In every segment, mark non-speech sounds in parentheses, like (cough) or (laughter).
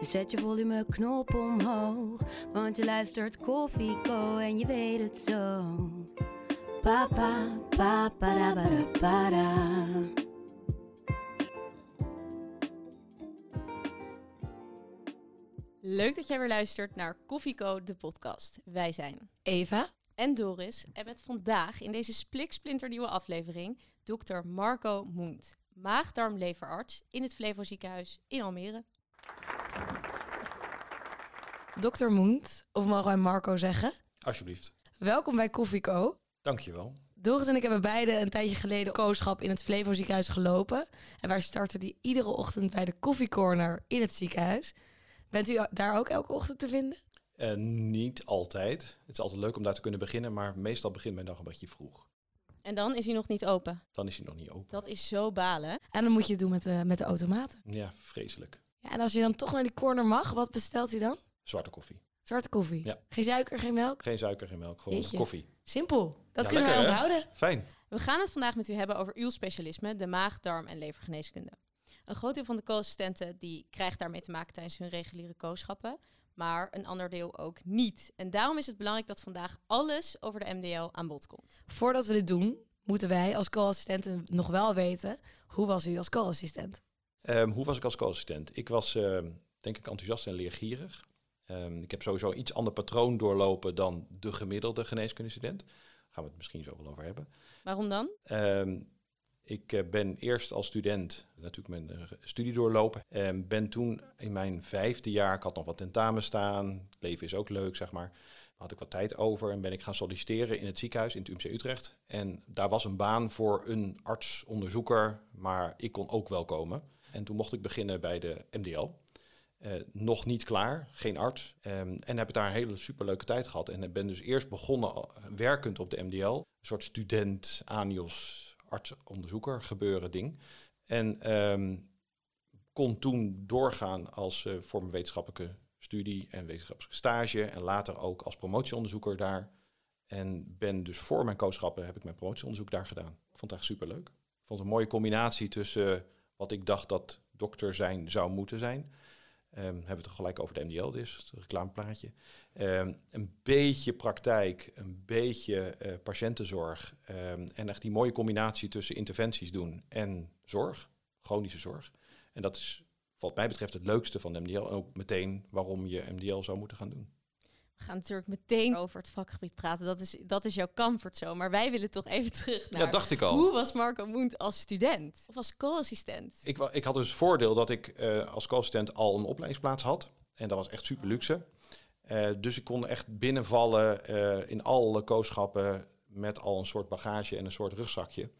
Dus zet je volumeknop omhoog. Want je luistert Koffieko en je weet het zo. Papa, papa, para, para. Leuk dat jij weer luistert naar Koffieko, de podcast. Wij zijn Eva. en Doris en met vandaag in deze spliksplinternieuwe aflevering dokter Marco Moent, maag-darm-leverarts in het Flevo ziekenhuis in Almere. Dr. Moent, of mogen wij Marco zeggen? Alsjeblieft. Welkom bij Koffieko. Dankjewel. Doris en ik hebben beide een tijdje geleden kooschap in het Flevo ziekenhuis gelopen. En wij starten die iedere ochtend bij de koffiecorner in het ziekenhuis. Bent u daar ook elke ochtend te vinden? Eh, niet altijd. Het is altijd leuk om daar te kunnen beginnen, maar meestal begint mijn dag een beetje vroeg. En dan is hij nog niet open. Dan is hij nog niet open. Dat is zo balen. En dan moet je het doen met de, met de automaten. Ja, vreselijk. Ja, en als je dan toch naar die corner mag, wat bestelt u dan? Zwarte koffie. Zwarte koffie. Ja. Geen suiker, geen melk. Geen suiker, geen melk, gewoon Jeetje. koffie. Simpel. Dat Ja, kunnen wij lekker, hè? onthouden. Fijn. We gaan het vandaag met u hebben over uw specialisme, de maag, darm en levergeneeskunde. Een groot deel van de co-assistenten die krijgt daarmee te maken tijdens hun reguliere kooschappen, maar een ander deel ook niet. En daarom is het belangrijk dat vandaag alles over de MDL aan bod komt. Voordat we dit doen, moeten wij als co-assistenten nog wel weten, hoe was u als co-assistent? Ehm, hoe was ik als co-assistent? Ik was ehm, denk ik enthousiast en leergierig. Ehm, ik heb sowieso een iets ander patroon doorlopen dan de gemiddelde geneeskundestudent. Daar gaan we het misschien zo wel over hebben. Waarom dan? Ik eh, ben eerst als student natuurlijk mijn eh, studie doorlopen. En ben toen in mijn vijfde jaar, ik had nog wat tentamen staan. Het leven is ook leuk, zeg maar. Had ik wat tijd over en ben ik gaan solliciteren in het ziekenhuis in het UMC Utrecht. En daar was een baan voor een arts-onderzoeker, maar ik kon ook wel komen. En toen mocht ik beginnen bij de MDL. Eh, nog niet klaar, geen arts. Ehm, en heb daar een hele superleuke tijd gehad. En ben dus eerst begonnen al- werkend op de MDL. Een soort student, ANIOS, arts-onderzoeker gebeuren ding. En ehm, kon toen doorgaan als eh, voor mijn wetenschappelijke studie en wetenschappelijke stage. En later ook als promotieonderzoeker daar. En ben dus voor mijn kooschappen heb ik mijn promotieonderzoek daar gedaan. Ik vond het echt superleuk. Ik vond het een mooie combinatie tussen eh, wat ik dacht dat dokter zijn zou moeten zijn. Ehm, hebben we het toch gelijk over de MDL, dus het reclameplaatje. Ehm, een beetje praktijk, een beetje eh, patiëntenzorg. ehm, en echt die mooie combinatie tussen interventies doen en zorg, chronische zorg. En dat is wat mij betreft het leukste van de MDL. En ook meteen waarom je MDL zou moeten gaan doen. We gaan natuurlijk meteen over het vakgebied praten. Dat is, dat is jouw comfortzone. Maar wij willen toch even terug naar... Ja, dacht ik al. Hoe was Marco Moent als student? Of als co-assistent? Ik, ik had dus het voordeel dat ik eh, als co-assistent al een opleidingsplaats had. En dat was echt super luxe. Eh, dus ik kon echt binnenvallen eh, in alle kooschappen met al een soort bagage en een soort rugzakje.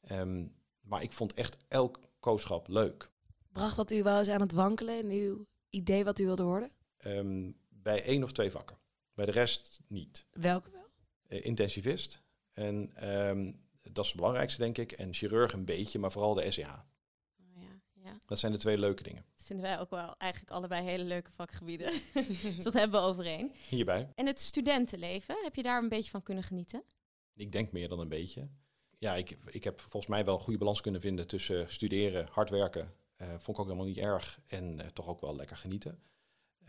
Ehm, maar ik vond echt elk kooschap leuk. Bracht dat u wel eens aan het wankelen in uw idee wat u wilde worden? Ehm, bij één of twee vakken. Bij de rest niet. Welke wel? Eh, intensivist. En ehm, dat is het belangrijkste, denk ik. En chirurg een beetje, maar vooral de SEH. Oh, ja, ja. Dat zijn de twee leuke dingen. Dat vinden wij ook wel eigenlijk allebei hele leuke vakgebieden. (laughs) dus dat hebben we overeen. Hierbij. En het studentenleven, heb je daar een beetje van kunnen genieten? Ik denk meer dan een beetje. Ja, ik, ik heb volgens mij wel een goede balans kunnen vinden tussen studeren, hard werken. eh, vond ik ook helemaal niet erg. En eh, toch ook wel lekker genieten.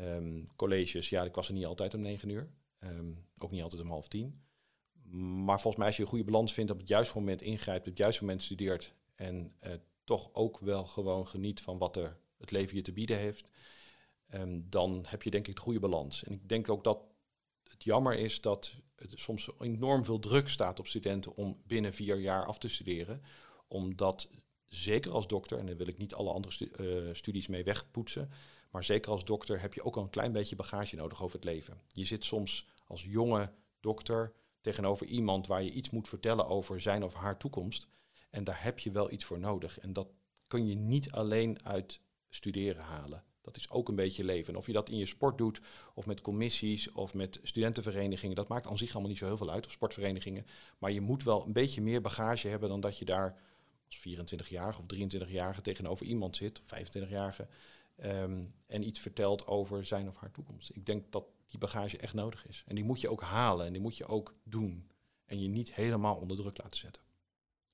Ehm, colleges, ja, ik was er niet altijd om negen uur. Ehm, ook niet altijd om half tien. Maar volgens mij als je een goede balans vindt, op het juiste moment ingrijpt, op het juiste moment studeert. En eh, toch ook wel gewoon geniet van wat er het leven je te bieden heeft. ehm, dan heb je denk ik de goede balans. En ik denk ook dat het jammer is dat het soms enorm veel druk staat op studenten om binnen vier jaar af te studeren. Omdat zeker als dokter, en daar wil ik niet alle andere eh, studies mee wegpoetsen, maar zeker als dokter heb je ook al een klein beetje bagage nodig over het leven. Je zit soms als jonge dokter tegenover iemand waar je iets moet vertellen over zijn of haar toekomst. En daar heb je wel iets voor nodig. En dat kun je niet alleen uit studeren halen. Dat is ook een beetje leven. En of je dat in je sport doet, of met commissies, of met studentenverenigingen, dat maakt aan zich allemaal niet zo heel veel uit, of sportverenigingen. Maar je moet wel een beetje meer bagage hebben dan dat je daar als 24-jarige of 23-jarige tegenover iemand zit, 25-jarige, ehm, en iets vertelt over zijn of haar toekomst. Ik denk dat die bagage echt nodig is. En die moet je ook halen en die moet je ook doen. En je niet helemaal onder druk laten zetten.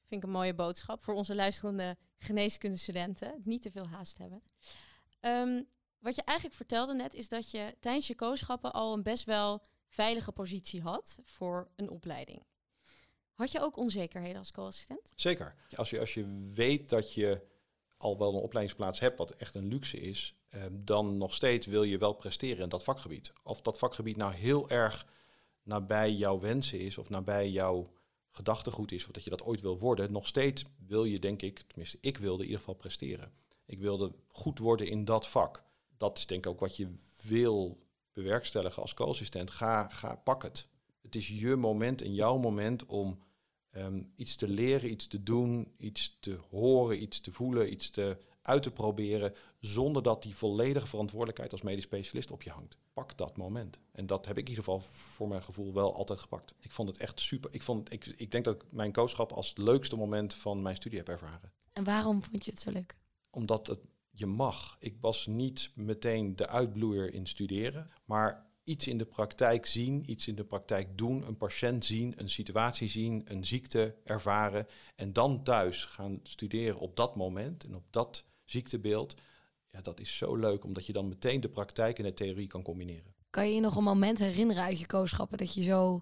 Vind ik een mooie boodschap voor onze luisterende geneeskundestudenten. Niet te veel haast hebben. Ehm, wat je eigenlijk vertelde net is dat je tijdens je kooschappen al een best wel veilige positie had voor een opleiding. Had je ook onzekerheden als co-assistent? Zeker. Als je, als je weet dat je al wel een opleidingsplaats hebt, wat echt een luxe is, ehm, dan nog steeds wil je wel presteren in dat vakgebied. Of dat vakgebied nou heel erg nabij jouw wensen is of nabij jouw gedachtegoed is, of dat je dat ooit wil worden, nog steeds wil je, denk ik, tenminste ik wilde in ieder geval presteren. Ik wilde goed worden in dat vak. Dat is denk ik ook wat je wil bewerkstelligen als co-assistent. Ga, ga, pak het. Het is je moment en jouw moment om Ehm, iets te leren, iets te doen, iets te horen, iets te voelen, iets te uit te proberen, zonder dat die volledige verantwoordelijkheid als medisch specialist op je hangt. Pak dat moment. En dat heb ik in ieder geval voor mijn gevoel wel altijd gepakt. Ik vond het echt super. Ik, vond, ik, ik denk dat ik mijn coachschap als het leukste moment van mijn studie heb ervaren. En waarom vond je het zo leuk? Omdat het je mag. Ik was niet meteen de uitbloeier in studeren, maar iets in de praktijk zien, iets in de praktijk doen, een patiënt zien, een situatie zien, een ziekte ervaren en dan thuis gaan studeren op dat moment en op dat ziektebeeld. Ja, dat is zo leuk, omdat je dan meteen de praktijk en de theorie kan combineren. Kan je je nog een moment herinneren uit je kooschappen dat je zo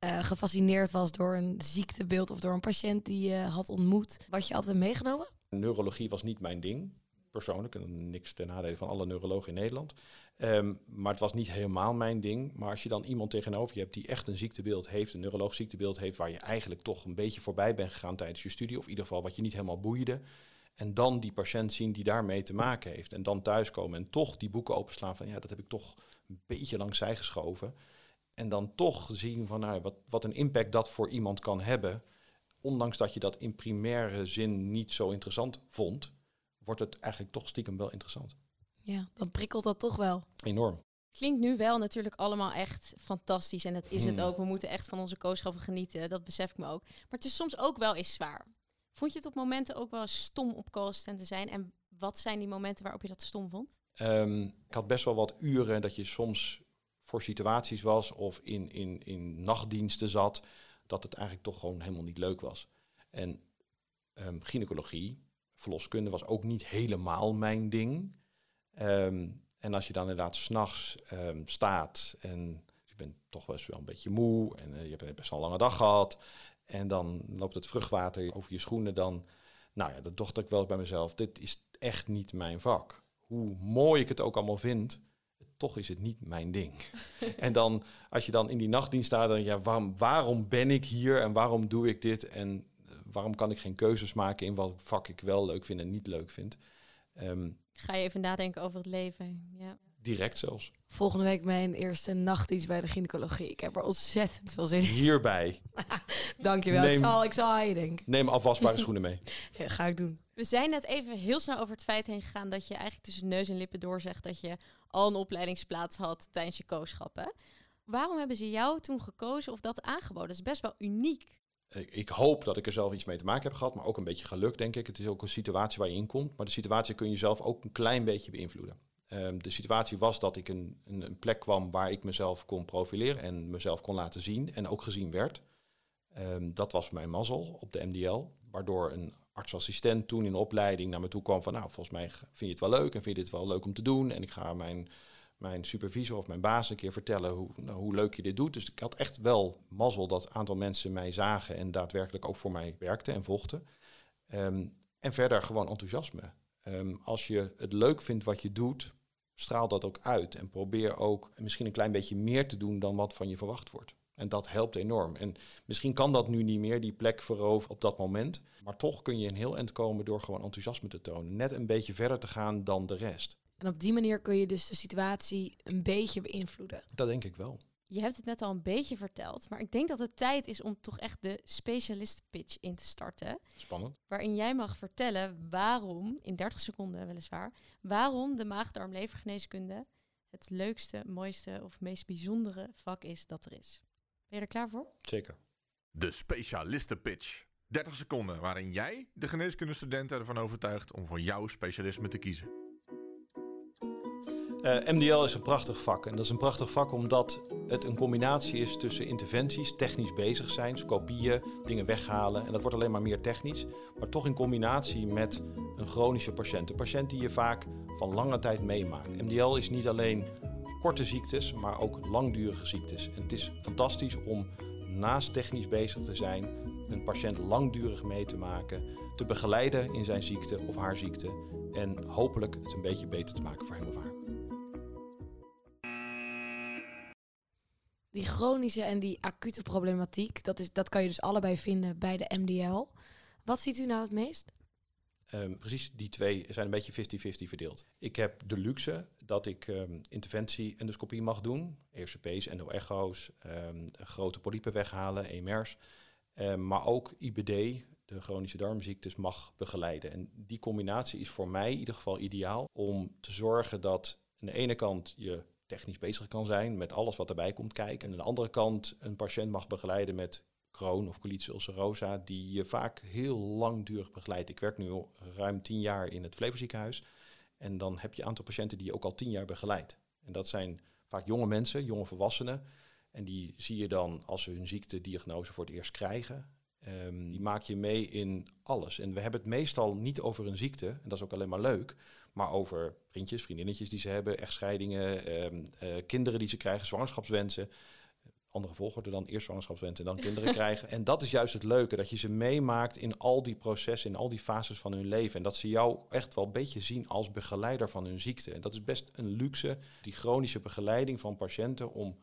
uh, gefascineerd was door een ziektebeeld of door een patiënt die je had ontmoet, wat je altijd meegenomen? Neurologie was niet mijn ding, persoonlijk, en niks ten nadele van alle neurologen in Nederland. Ehm, maar het was niet helemaal mijn ding. Maar als je dan iemand tegenover je hebt die echt een ziektebeeld heeft, een neurologisch ziektebeeld heeft, waar je eigenlijk toch een beetje voorbij bent gegaan tijdens je studie, of in ieder geval wat je niet helemaal boeide. En dan die patiënt zien die daarmee te maken heeft. En dan thuiskomen en toch die boeken openslaan van ja, dat heb ik toch een beetje langs zij geschoven. En dan toch zien van nou, wat, wat een impact dat voor iemand kan hebben. Ondanks dat je dat in primaire zin niet zo interessant vond, wordt het eigenlijk toch stiekem wel interessant. Ja, dan prikkelt dat toch wel. Enorm. Klinkt nu wel natuurlijk allemaal echt fantastisch. En dat is het hmm. ook. We moeten echt van onze kooschappen genieten. Dat besef ik me ook. Maar het is soms ook wel eens zwaar. Vond je het op momenten ook wel stom op co te zijn? En wat zijn die momenten waarop je dat stom vond? Ehm, ik had best wel wat uren dat je soms voor situaties was of in, in, in nachtdiensten zat, dat het eigenlijk toch gewoon helemaal niet leuk was. En um, gynaecologie, verloskunde was ook niet helemaal mijn ding. Ehm, en als je dan inderdaad s'nachts um, staat en je bent toch wel eens wel een beetje moe en uh, je hebt best wel een lange dag gehad. En dan loopt het vruchtwater over je schoenen. Dan, nou ja, dat dacht ik wel bij mezelf. Dit is echt niet mijn vak. Hoe mooi ik het ook allemaal vind, toch is het niet mijn ding. (laughs) en dan, als je dan in die nachtdienst staat, dan ja, waarom, waarom ben ik hier en waarom doe ik dit? En eh, waarom kan ik geen keuzes maken in wat vak ik wel leuk vind en niet leuk vind? Um, Ga je even nadenken over het leven. Ja. Direct zelfs. Volgende week mijn eerste nachtdienst bij de gynaecologie. Ik heb er ontzettend veel zin in. Hierbij. (laughs) Dankjewel. Neem, ik, zal, ik zal aan je denken. Neem afwasbare (laughs) schoenen mee. Ja, ga ik doen. We zijn net even heel snel over het feit heen gegaan dat je eigenlijk tussen neus en lippen doorzegt dat je al een opleidingsplaats had tijdens je kooschappen. Waarom hebben ze jou toen gekozen of dat aangeboden? Dat is best wel uniek ik hoop dat ik er zelf iets mee te maken heb gehad, maar ook een beetje geluk, denk ik. Het is ook een situatie waar je in komt, maar de situatie kun je zelf ook een klein beetje beïnvloeden. Um, de situatie was dat ik een, een, een, plek kwam waar ik mezelf kon profileren en mezelf kon laten zien en ook gezien werd. Um, dat was mijn mazzel op de MDL, waardoor een artsassistent toen in opleiding naar me toe kwam van, nou, volgens mij vind je het wel leuk en vind je dit wel leuk om te doen en ik ga mijn mijn supervisor of mijn baas een keer vertellen hoe, nou, hoe leuk je dit doet. Dus ik had echt wel mazzel dat een aantal mensen mij zagen en daadwerkelijk ook voor mij werkten en vochten. Ehm, en verder gewoon enthousiasme. Ehm, als je het leuk vindt wat je doet, straal dat ook uit. En probeer ook misschien een klein beetje meer te doen dan wat van je verwacht wordt. En dat helpt enorm. En misschien kan dat nu niet meer, die plek veroveren op dat moment. Maar toch kun je een heel eind komen door gewoon enthousiasme te tonen. Net een beetje verder te gaan dan de rest. En op die manier kun je dus de situatie een beetje beïnvloeden. Dat denk ik wel. je hebt het net al een beetje verteld, maar ik denk dat het tijd is om toch echt de specialist-pitch in te starten. Spannend. Waarin jij mag vertellen waarom, in 30 seconden weliswaar, waarom de maag-darm-levergeneeskunde het leukste, mooiste of meest bijzondere vak is dat er is. Ben je er klaar voor? Zeker. De specialistenpitch. 30 seconden waarin jij de geneeskundestudenten ervan overtuigt om voor jouw specialisme te kiezen. Uh, MDL is een prachtig vak. En dat is een prachtig vak omdat het een combinatie is tussen interventies, technisch bezig zijn, scopieën, dingen weghalen. En dat wordt alleen maar meer technisch. Maar toch in combinatie met een chronische patiënt. Een patiënt die je vaak van lange tijd meemaakt. MDL is niet alleen korte ziektes, maar ook langdurige ziektes. En het is fantastisch om naast technisch bezig te zijn, een patiënt langdurig mee te maken, te begeleiden in zijn ziekte of haar ziekte en hopelijk het een beetje beter te maken voor hem of haar. Die chronische en die acute problematiek, dat, is, dat kan je dus allebei vinden bij de MDL. Wat ziet u nou het meest? Um, precies die twee zijn een beetje 50-50 verdeeld. Ik heb de luxe dat ik um, interventie-endoscopie mag doen. ERCP's, endo-echo's, um, grote polypen weghalen, EMR's. maar ook IBD, de chronische darmziektes, mag begeleiden. En die combinatie is voor mij in ieder geval ideaal om te zorgen dat aan de ene kant je technisch bezig kan zijn met alles wat erbij komt kijken. En aan de andere kant een patiënt mag begeleiden met Crohn of colitis ulcerosa, die je vaak heel langdurig begeleidt. Ik werk nu ruim tien jaar in het Flevoziekenhuis. En dan heb je een aantal patiënten die je ook al tien jaar begeleidt. En dat zijn vaak jonge mensen, jonge volwassenen. En die zie je dan als ze hun ziektediagnose voor het eerst krijgen. Um, die maak je mee in alles. En we hebben het meestal niet over een ziekte, en dat is ook alleen maar leuk, maar over vriendjes, vriendinnetjes die ze hebben, echtscheidingen, um, uh, kinderen die ze krijgen, zwangerschapswensen andere volgorde dan eerst zwangerschapswensen en dan kinderen (laughs) krijgen. En dat is juist het leuke, dat je ze meemaakt in al die processen, in al die fases van hun leven. En dat ze jou echt wel een beetje zien als begeleider van hun ziekte. En dat is best een luxe, die chronische begeleiding van patiënten om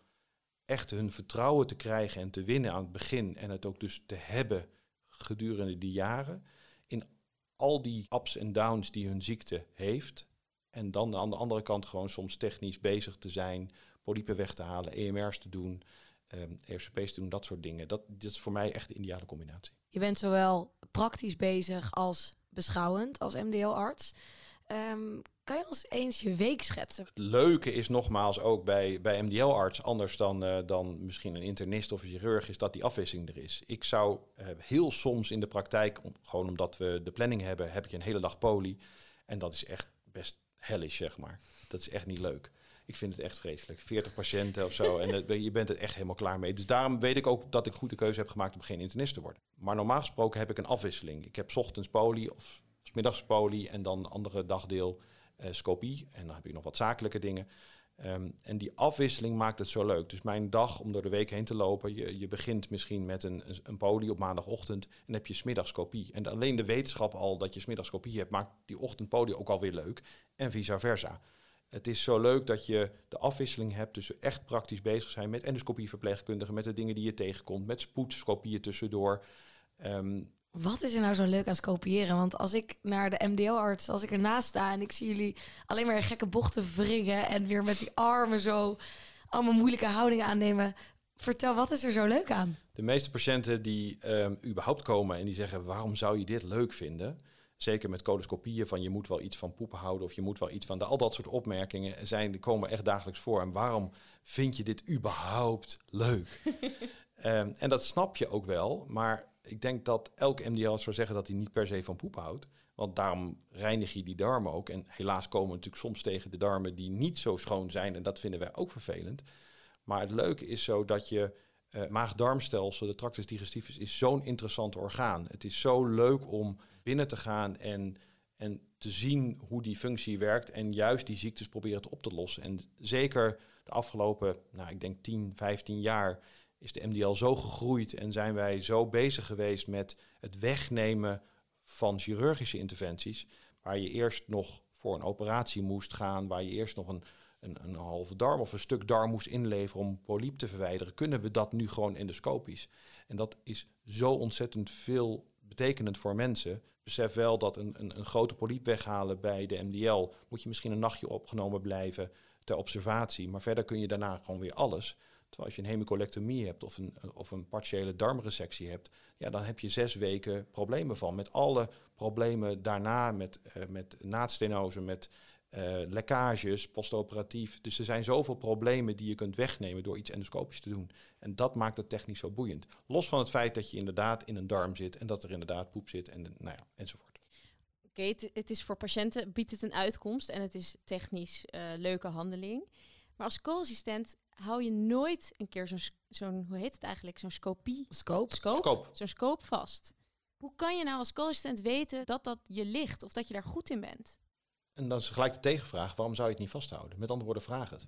echt hun vertrouwen te krijgen en te winnen aan het begin. En het ook dus te hebben gedurende die jaren. Al die ups en downs die hun ziekte heeft. En dan aan de andere kant gewoon soms technisch bezig te zijn, polypen weg te halen, EMR's te doen um, ERCP's doen, dat soort dingen. Dat, dat is voor mij echt de ideale combinatie. Je bent zowel praktisch bezig als beschouwend als MDO-arts. Um, kan je ons eens je week schetsen? Het leuke is nogmaals ook bij, bij MDL-arts, anders dan, uh, dan misschien een internist of een chirurg, is dat die afwisseling er is. Ik zou uh, heel soms in de praktijk, gewoon omdat we de planning hebben, heb ik een hele dag poli. En dat is echt best hellish, zeg maar. Dat is echt niet leuk. Ik vind het echt vreselijk. 40 patiënten of zo. En je bent er echt helemaal klaar mee. Dus daarom weet ik ook dat ik goed de keuze heb gemaakt om geen internist te worden. Maar normaal gesproken heb ik een afwisseling. Ik heb ochtends poli of s middags poli en dan andere dagdeel uh, scopie. En dan heb ik nog wat zakelijke dingen. Um, en die afwisseling maakt het zo leuk. Dus mijn dag om door de week heen te lopen, je, je begint misschien met een, een poli op maandagochtend en heb je smiddags kopie. En alleen de wetenschap al dat je smiddags kopie hebt, maakt die ochtendpoli ook alweer leuk. En vice versa. Het is zo leuk dat je de afwisseling hebt tussen echt praktisch bezig zijn met endoscopieverpleegkundigen, met de dingen die je tegenkomt, met spoedscopieën tussendoor. Um, wat is er nou zo leuk aan scopiëren? Want als ik naar de MDO-arts, als ik ernaast sta en ik zie jullie alleen maar gekke bochten wringen en weer met die armen zo allemaal moeilijke houdingen aannemen. Vertel, wat is er zo leuk aan? De meeste patiënten die um, überhaupt komen en die zeggen: waarom zou je dit leuk vinden? Zeker met coloscopieën van je moet wel iets van poepen houden of je moet wel iets van... De, al dat soort opmerkingen zijn, die komen echt dagelijks voor. En waarom vind je dit überhaupt leuk? um, (laughs) en dat snap je ook wel, maar ik denk dat elke MDL zou zeggen dat hij niet per se van poep houdt. Want daarom reinig je die darmen ook. En helaas komen we natuurlijk soms tegen de darmen die niet zo schoon zijn. En dat vinden wij ook vervelend. Maar het leuke is zo dat je uh, maag-darmstelsel, de tractus digestivus, is zo'n interessant orgaan. Het is zo leuk om binnen te gaan en, en te zien hoe die functie werkt en juist die ziektes proberen te op te lossen. En zeker de afgelopen, nou, ik denk 10, 15 jaar is de MDL zo gegroeid en zijn wij zo bezig geweest met het wegnemen van chirurgische interventies, waar je eerst nog voor een operatie moest gaan, waar je eerst nog een, een, een halve darm of een stuk darm moest inleveren om polyp te verwijderen, kunnen we dat nu gewoon endoscopisch. En dat is zo ontzettend veel betekenend voor mensen. Besef wel dat een, een, een grote polyp weghalen bij de MDL, moet je misschien een nachtje opgenomen blijven ter observatie, maar verder kun je daarna gewoon weer alles. Als je een hemicolectomie hebt of een, of een partiële darmresectie hebt, ja, dan heb je zes weken problemen van. Met alle problemen daarna, met, uh, met naadstenose, met uh, lekkages, postoperatief. Dus er zijn zoveel problemen die je kunt wegnemen door iets endoscopisch te doen. En dat maakt het technisch zo boeiend. Los van het feit dat je inderdaad in een darm zit en dat er inderdaad poep zit en nou ja, enzovoort. Oké, het, het, is voor patiënten, biedt het een uitkomst en het is technisch uh, leuke handeling. Maar als co-assistent hou je nooit een keer zo'n, zo'n hoe heet het eigenlijk, zo'n scopie? Scope. Scope? Scope. Zo'n scope vast. Hoe kan je nou als co-assistent weten dat dat je ligt of dat je daar goed in bent? En dan is gelijk de tegenvraag, waarom zou je het niet vasthouden? Met andere woorden, vraag het.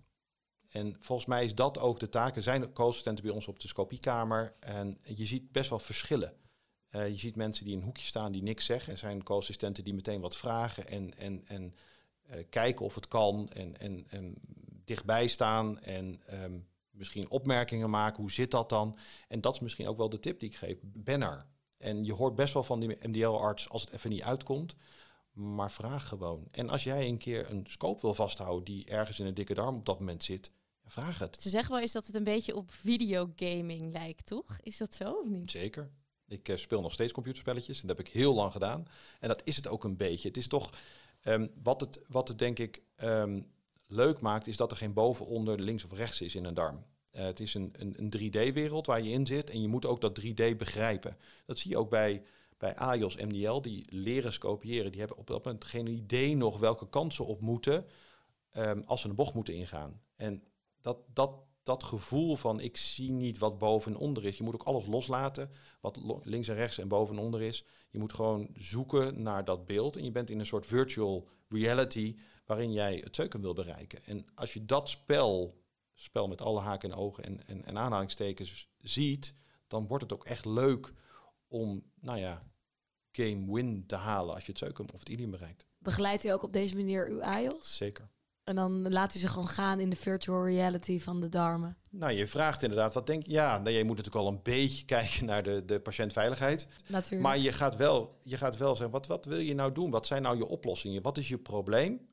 En volgens mij is dat ook de taak. Er zijn co-assistenten bij ons op de scopiekamer en je ziet best wel verschillen. Uh, je ziet mensen die in een hoekje staan die niks zeggen. Er zijn co-assistenten die meteen wat vragen en, en, en uh, kijken of het kan en, en, en dichtbij staan en um, misschien opmerkingen maken. Hoe zit dat dan? En dat is misschien ook wel de tip die ik geef. Ben er. En je hoort best wel van die MDL-arts als het even niet uitkomt. Maar vraag gewoon. En als jij een keer een scope wil vasthouden die ergens in een dikke darm op dat moment zit, vraag het. Ze zeggen wel eens dat het een beetje op videogaming lijkt, toch? Is dat zo of niet? Zeker. Ik uh, speel nog steeds computerspelletjes en dat heb ik heel lang gedaan. En dat is het ook een beetje. Het is toch, um, wat, het, wat het denk ik um, leuk maakt, is dat er geen boven, onder, links of rechts is in een darm. Uh, het is een, een, een 3D-wereld waar je in zit en je moet ook dat 3D begrijpen. Dat zie je ook bij bij AJOS MDL, die leren scopiëren, die hebben op dat moment geen idee nog welke kant ze op moeten um, als ze een bocht moeten ingaan. En dat, dat, dat gevoel van ik zie niet wat boven en onder is. Je moet ook alles loslaten, wat links en rechts en boven en onder is. Je moet gewoon zoeken naar dat beeld en je bent in een soort virtual reality waarin jij het zeuken wil bereiken. En als je dat spel, spel met alle haken en ogen en, en, en aanhalingstekens ziet, dan wordt het ook echt leuk om, nou ja, game win te halen als je het zeukum of het ilium bereikt. Begeleidt u ook op deze manier uw AIOS? Zeker. En dan laat u ze gewoon gaan in de virtual reality van de darmen. Nou, je vraagt inderdaad, wat denk je? Ja, nou, je moet natuurlijk al een beetje (laughs) kijken naar de, de patiëntveiligheid. Natuurlijk. Maar je gaat wel, je gaat wel zeggen, wat, wat wil je nou doen? Wat zijn nou je oplossingen? Wat is je probleem?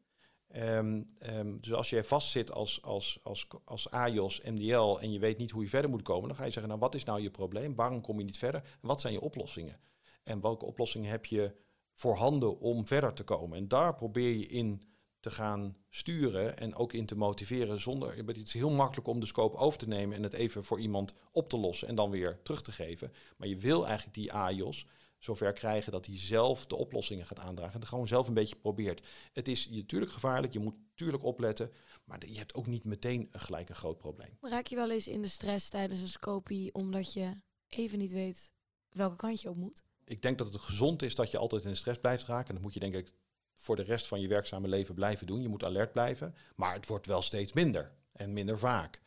Um, um, dus als je vastzit als, als, als, als AJOS, MDL en je weet niet hoe je verder moet komen, dan ga je zeggen, nou wat is nou je probleem? Waarom kom je niet verder? En wat zijn je oplossingen? En welke oplossingen heb je voorhanden om verder te komen? En daar probeer je in te gaan sturen en ook in te motiveren zonder. Het is heel makkelijk om de scope over te nemen en het even voor iemand op te lossen en dan weer terug te geven. Maar je wil eigenlijk die AJOS zover krijgen dat hij zelf de oplossingen gaat aandragen. En het gewoon zelf een beetje probeert. Het is natuurlijk gevaarlijk, je moet natuurlijk opletten, maar je hebt ook niet meteen gelijk een groot probleem. Raak je wel eens in de stress tijdens een scopie omdat je even niet weet welke kant je op moet? Ik denk dat het gezond is dat je altijd in de stress blijft raken. En dat moet je denk ik voor de rest van je werkzame leven blijven doen. Je moet alert blijven, maar het wordt wel steeds minder en minder vaak.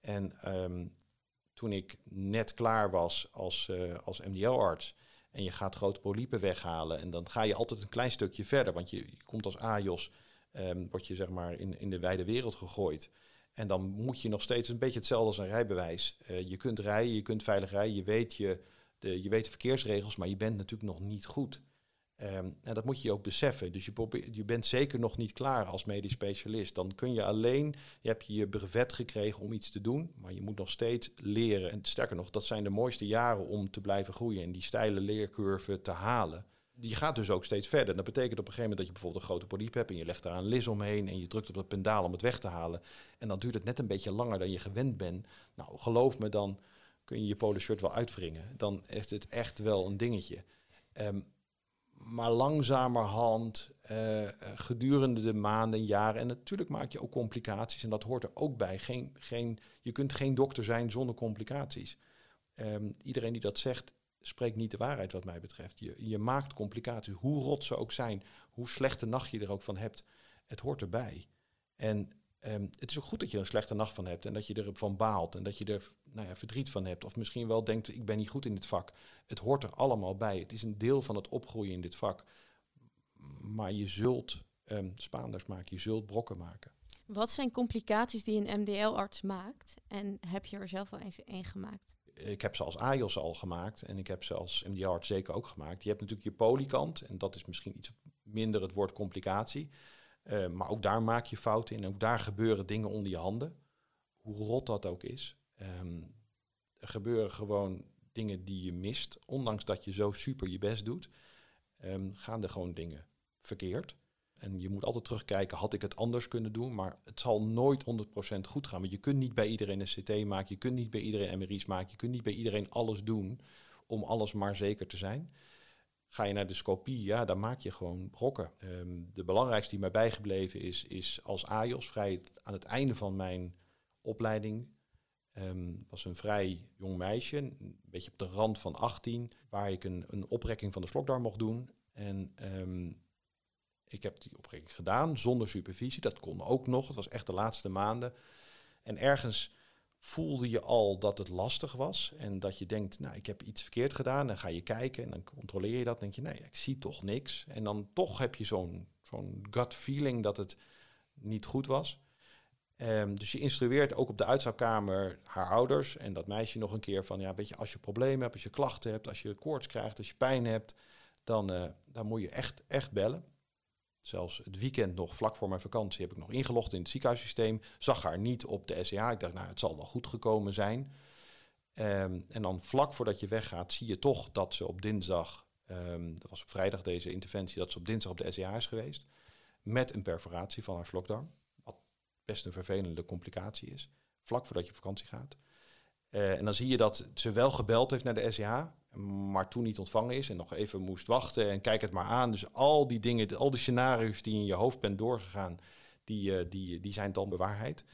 En um, toen ik net klaar was als, uh, als MDL-arts en je gaat grote polypen weghalen. En dan ga je altijd een klein stukje verder. Want je, komt als AJOS, um, word je zeg maar in, in de wijde wereld gegooid. En dan moet je nog steeds een beetje hetzelfde als een rijbewijs. Uh, je kunt rijden, je kunt veilig rijden, je weet, je, de, je weet de verkeersregels, maar je bent natuurlijk nog niet goed. Um, en dat moet je ook beseffen. Dus je, je bent zeker nog niet klaar als medisch specialist. Dan kun je alleen, je hebt je brevet gekregen om iets te doen, maar je moet nog steeds leren. En sterker nog, dat zijn de mooiste jaren om te blijven groeien en die steile leercurve te halen. Je gaat dus ook steeds verder. Dat betekent op een gegeven moment dat je bijvoorbeeld een grote polyp hebt en je legt daar een lis omheen en je drukt op het pendaal om het weg te halen. En dan duurt het net een beetje langer dan je gewend bent. Nou, geloof me, dan kun je je polo shirt wel uitwringen. Dan is het echt wel een dingetje. Um, maar langzamerhand, uh, gedurende de maanden, jaren. En natuurlijk maak je ook complicaties en dat hoort er ook bij. Geen, geen, je kunt geen dokter zijn zonder complicaties. Um, iedereen die dat zegt, spreekt niet de waarheid wat mij betreft. Je, je maakt complicaties, hoe rot ze ook zijn, hoe slechte nacht je er ook van hebt. Het hoort erbij. En um, het is ook goed dat je er een slechte nacht van hebt en dat je ervan baalt en dat je er nou ja, verdriet van hebt. Of misschien wel denkt, ik ben niet goed in dit vak. Het hoort er allemaal bij. Het is een deel van het opgroeien in dit vak. Maar je zult um, Spaanders maken, je zult brokken maken. Wat zijn complicaties die een MDL-arts maakt? En heb je er zelf wel eens één gemaakt? Ik heb ze als AIOS al gemaakt en ik heb ze als MDL-arts zeker ook gemaakt. Je hebt natuurlijk je polykant en dat is misschien iets minder het woord complicatie. Uh, maar ook daar maak je fouten in. Ook daar gebeuren dingen onder je handen. Hoe rot dat ook is. Ehm, er gebeuren gewoon dingen die je mist. Ondanks dat je zo super je best doet, ehm, gaan er gewoon dingen verkeerd. En je moet altijd terugkijken, had ik het anders kunnen doen? Maar het zal nooit 100% goed gaan. Want je kunt niet bij iedereen een CT maken, je kunt niet bij iedereen MRI's maken, je kunt niet bij iedereen alles doen om alles maar zeker te zijn. Ga je naar de scopie, ja, dan maak je gewoon brokken. Ehm, de belangrijkste die mij bijgebleven is, is als AJOS, vrij aan het einde van mijn opleiding, um, was een vrij jong meisje, een beetje op de rand van 18, waar ik een, een oprekking van de slokdarm mocht doen. En um, ik heb die oprekking gedaan zonder supervisie. Dat kon ook nog. Het was echt de laatste maanden. En ergens voelde je al dat het lastig was. En dat je denkt, nou, ik heb iets verkeerd gedaan. Dan ga je kijken en dan controleer je dat. Dan denk je, nee, ik zie toch niks. En dan toch heb je zo'n zo'n gut feeling dat het niet goed was. Um, dus je instrueert ook op de uitstapkamer haar ouders en dat meisje nog een keer van, ja, weet je, als je problemen hebt, als je klachten hebt, als je koorts krijgt, als je pijn hebt, dan, uh, dan moet je echt, echt bellen. Zelfs het weekend nog, vlak voor mijn vakantie, heb ik nog ingelogd in het ziekenhuissysteem. Zag haar niet op de SCH. Ik dacht, nou, het zal wel goed gekomen zijn. Um, en dan vlak voordat je weggaat, zie je toch dat ze op dinsdag, um, dat was op vrijdag deze interventie, dat ze op dinsdag op de SCH is geweest. Met een perforatie van haar slokdarm. Wat best een vervelende complicatie is. Vlak voordat je op vakantie gaat. Uh, en dan zie je dat ze wel gebeld heeft naar de SCH maar toen niet ontvangen is en nog even moest wachten en kijk het maar aan. Dus al die dingen, al die scenario's die in je hoofd bent doorgegaan, die, uh, die, die zijn dan bewaarheid.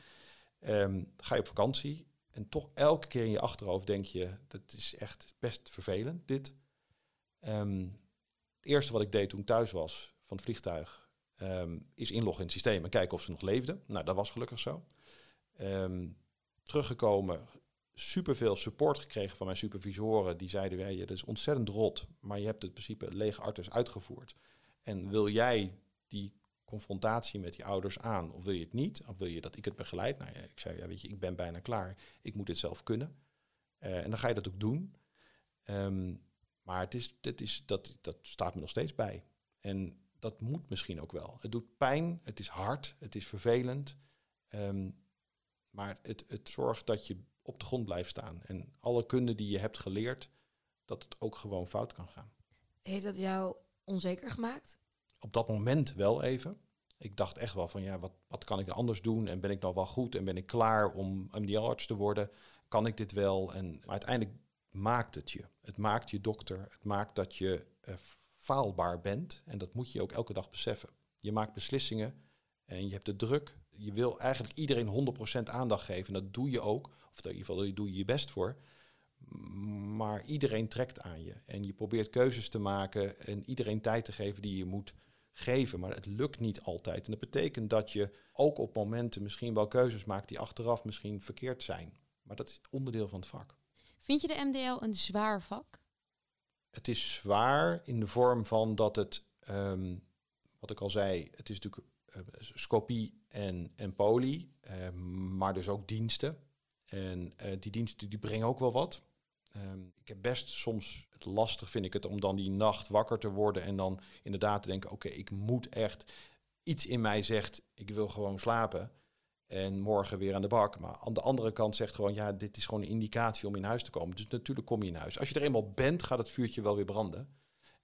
Um, ga je op vakantie en toch elke keer in je achterhoofd denk je, dat is echt best vervelend, dit. Um, het eerste wat ik deed toen ik thuis was van het vliegtuig, um, is inloggen in het systeem en kijken of ze nog leefde. Nou, dat was gelukkig zo. teruggekomen, superveel support gekregen van mijn supervisoren. Die zeiden, wij, dat is ontzettend rot, maar je hebt het principe lege artis uitgevoerd. En wil jij die confrontatie met die ouders aan, of wil je het niet? Of wil je dat ik het begeleid? Nou ja, ik zei, ja, weet je, ik ben bijna klaar. Ik moet het zelf kunnen. Uh, en dan ga je dat ook doen. Um, maar het is, dit is, dat, dat staat me nog steeds bij. En dat moet misschien ook wel. Het doet pijn, het is hard, het is vervelend. Um, maar het, het zorgt dat je op de grond blijft staan. En alle kunde die je hebt geleerd, dat het ook gewoon fout kan gaan. Heeft dat jou onzeker gemaakt? Op dat moment wel even. Ik dacht echt wel van ja, wat, wat kan ik anders doen? En ben ik nou wel goed? En ben ik klaar om MD-arts te worden? Kan ik dit wel? En maar uiteindelijk maakt het je. Het maakt je dokter. Het maakt dat je uh, faalbaar bent. En dat moet je ook elke dag beseffen. Je maakt beslissingen en je hebt de druk. Je wil eigenlijk iedereen 100% aandacht geven. En dat doe je ook. Of in ieder geval, doe je je best voor. Maar iedereen trekt aan je. En je probeert keuzes te maken en iedereen tijd te geven die je moet geven. Maar het lukt niet altijd. En dat betekent dat je ook op momenten misschien wel keuzes maakt die achteraf misschien verkeerd zijn. Maar dat is onderdeel van het vak. Vind je de MDL een zwaar vak? Het is zwaar in de vorm van dat het, um, wat ik al zei, het is natuurlijk uh, scopie en, en poli, uh, maar dus ook diensten. En uh, die diensten die brengen ook wel wat. Um, ik heb best soms het lastig, vind ik het, om dan die nacht wakker te worden en dan inderdaad te denken, oké, ik moet echt, iets in mij zegt, ik wil gewoon slapen en morgen weer aan de bak. Maar aan de andere kant zegt gewoon, ja, dit is gewoon een indicatie om in huis te komen. Dus natuurlijk kom je in huis. Als je er eenmaal bent, gaat het vuurtje wel weer branden.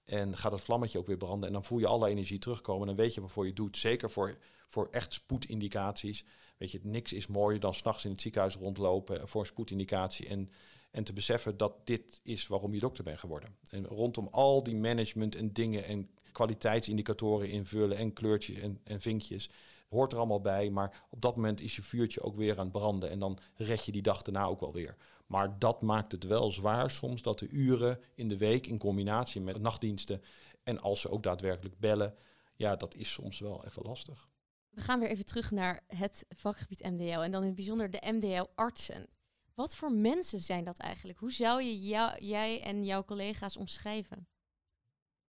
En gaat het vlammetje ook weer branden. En dan voel je alle energie terugkomen. Dan weet je waarvoor je doet. Zeker voor, voor echt spoedindicaties. Weet je, niks is mooier dan s'nachts in het ziekenhuis rondlopen voor een spoedindicatie. En, en te beseffen dat dit is waarom je dokter bent geworden. En rondom al die management en dingen en kwaliteitsindicatoren invullen en kleurtjes en, en vinkjes. Hoort er allemaal bij, maar op dat moment is je vuurtje ook weer aan het branden. En dan red je die dag daarna ook wel weer. Maar dat maakt het wel zwaar soms dat de uren in de week in combinatie met nachtdiensten en als ze ook daadwerkelijk bellen, ja, dat is soms wel even lastig. We gaan weer even terug naar het vakgebied MDL en dan in het bijzonder de MDL-artsen. Wat voor mensen zijn dat eigenlijk? Hoe zou je jou, jij en jouw collega's omschrijven?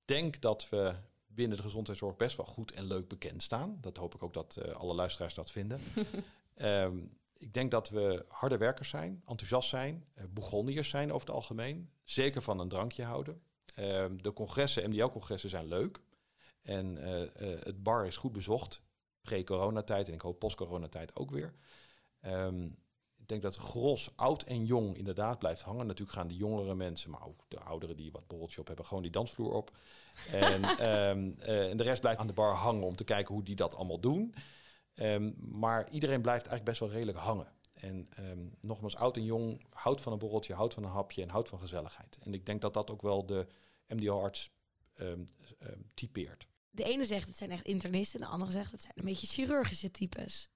Ik denk dat we binnen de gezondheidszorg best wel goed en leuk bekend staan. Dat hoop ik ook dat uh, alle luisteraars dat vinden. um, (laughs) ik denk dat we harde werkers zijn, enthousiast zijn, uh, zijn over het algemeen. Zeker van een drankje houden. Uh, de congressen, MDL-congressen zijn leuk. En uh, het bar is goed bezocht pre-coronatijd en ik hoop post-coronatijd ook weer. Um, ik denk dat gros oud en jong inderdaad blijft hangen. Natuurlijk gaan de jongere mensen, maar ook de ouderen die wat borreltje op hebben, gewoon die dansvloer op. En, (laughs) ehm, eh, en de rest blijft aan de bar hangen om te kijken hoe die dat allemaal doen. Ehm, maar iedereen blijft eigenlijk best wel redelijk hangen. En ehm, nogmaals, oud en jong houdt van een borreltje, houdt van een hapje en houdt van gezelligheid. En ik denk dat dat ook wel de MDO-arts typeert. De ene zegt het zijn echt internisten, de andere zegt het zijn een beetje chirurgische types.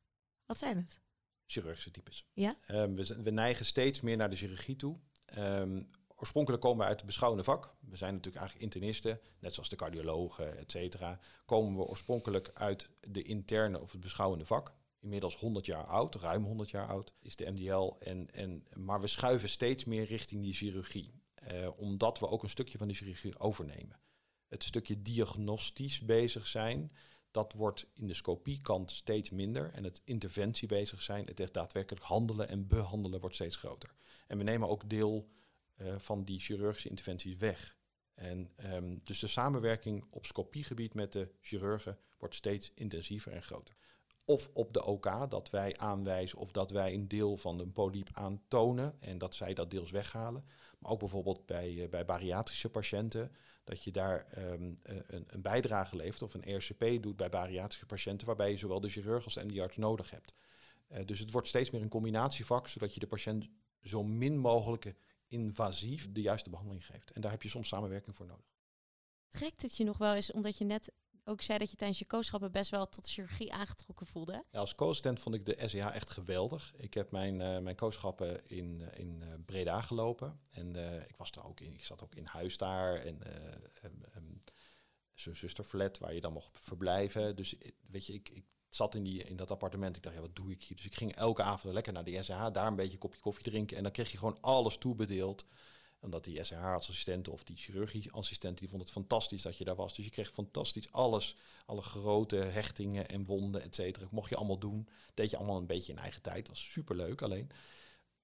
Wat zijn het? chirurgische types. Ja? Um, we, we, neigen steeds meer naar de chirurgie toe. Um, oorspronkelijk komen we uit het beschouwende vak. We zijn natuurlijk eigenlijk internisten, net zoals de cardiologen, et cetera. Komen we oorspronkelijk uit de interne of het beschouwende vak. Inmiddels 100 jaar oud, ruim 100 jaar oud is de MDL. En, en, maar we schuiven steeds meer richting die chirurgie. Uh, omdat we ook een stukje van die chirurgie overnemen. Het stukje diagnostisch bezig zijn, dat wordt in de scopiekant steeds minder. En het interventie bezig zijn, het echt daadwerkelijk handelen en behandelen wordt steeds groter. En we nemen ook deel uh, van die chirurgische interventies weg. En um, dus de samenwerking op scopiegebied met de chirurgen wordt steeds intensiever en groter. Of op de OK, dat wij aanwijzen of dat wij een deel van een polyp aantonen en dat zij dat deels weghalen. Maar ook bijvoorbeeld bij, uh, bij bariatrische patiënten, dat je daar um, een, een, bijdrage levert of een ERCP doet bij bariatrische patiënten, waarbij je zowel de chirurg als de MD-arts nodig hebt. Uh, dus het wordt steeds meer een combinatievak, zodat je de patiënt zo min mogelijk invasief de juiste behandeling geeft. En daar heb je soms samenwerking voor nodig. Trekt het je nog wel eens, omdat je net ook zei dat je tijdens je kooschappen best wel tot chirurgie aangetrokken voelde. Ja, als co-assistent vond ik de SEH echt geweldig. Ik heb mijn, uh, mijn kooschappen in, uh, in uh, Breda gelopen. En ik was er ook in, ik zat ook in huis daar. En um, um, zo'n zusterflat waar je dan mocht verblijven. Dus weet je, ik, ik zat in, die, in dat appartement. Ik dacht, ja, wat doe ik hier? Dus ik ging elke avond lekker naar de SEH, daar een beetje een kopje koffie drinken. En dan kreeg je gewoon alles toebedeeld. En dat die SH-assistenten of die chirurgie-assistenten, die vonden het fantastisch dat je daar was. Dus je kreeg fantastisch alles, alle grote hechtingen en wonden, et cetera. Mocht je allemaal doen. Deed je allemaal een beetje in eigen tijd. Dat was superleuk alleen.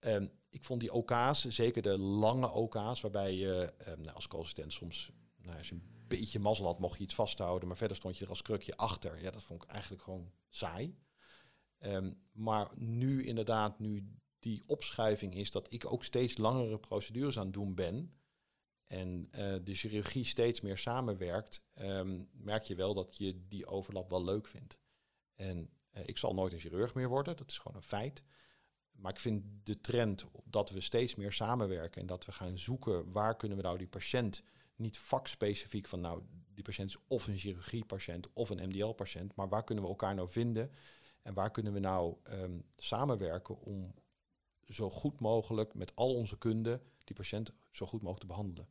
Um, ik vond die OK's, zeker de lange OK's, waarbij je um, nou, als co-assistent soms, nou, als je een beetje mazzel had, mocht je iets vasthouden. Maar verder stond je er als krukje achter. Ja, dat vond ik eigenlijk gewoon saai. Um, maar nu inderdaad, nu die opschuiving is dat ik ook steeds langere procedures aan het doen ben. En uh, de chirurgie steeds meer samenwerkt, um, merk je wel dat je die overlap wel leuk vindt. En uh, ik zal nooit een chirurg meer worden, dat is gewoon een feit. Maar ik vind de trend dat we steeds meer samenwerken en dat we gaan zoeken waar kunnen we nou die patiënt niet vakspecifiek van nou die patiënt is of een chirurgiepatiënt of een MDL-patiënt, maar waar kunnen we elkaar nou vinden en waar kunnen we nou um, samenwerken om zo goed mogelijk met al onze kunde die patiënt zo goed mogelijk te behandelen.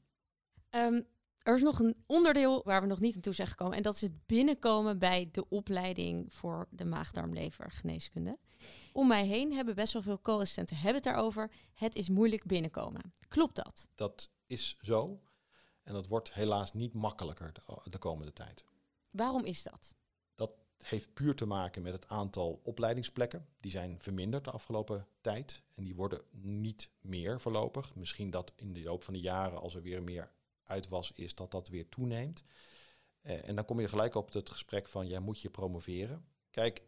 Um, er is nog een onderdeel waar we nog niet aan toe zijn gekomen. En dat is het binnenkomen bij de opleiding voor de maagdarmlever geneeskunde. Om mij heen hebben best wel veel co-assistenten hebben het daarover. Het is moeilijk binnenkomen. Klopt dat? Dat is zo. En dat wordt helaas niet makkelijker de, de komende tijd. Waarom is dat? Heeft puur te maken met het aantal opleidingsplekken. Die zijn verminderd de afgelopen tijd en die worden niet meer voorlopig. Misschien dat in de loop van de jaren, als er weer meer uit was, is dat dat weer toeneemt. Uh, en dan kom je gelijk op het gesprek van, jij moet je promoveren. Kijk,